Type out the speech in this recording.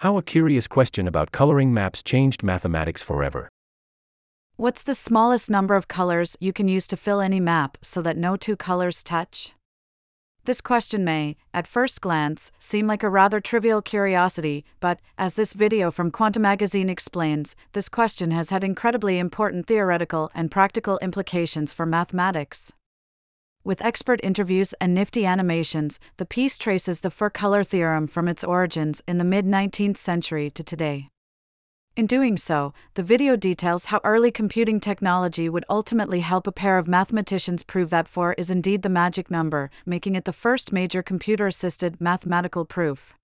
How a curious question about coloring maps changed mathematics forever. What's the smallest number of colors you can use to fill any map so that no two colors touch? This question may, at first glance, seem like a rather trivial curiosity, but, as this video from Quanta Magazine explains, this question has had incredibly important theoretical and practical implications for mathematics. With expert interviews and nifty animations, the piece traces the four color theorem from its origins in the mid 19th century to today. In doing so, the video details how early computing technology would ultimately help a pair of mathematicians prove that 4 is indeed the magic number, making it the first major computer assisted mathematical proof.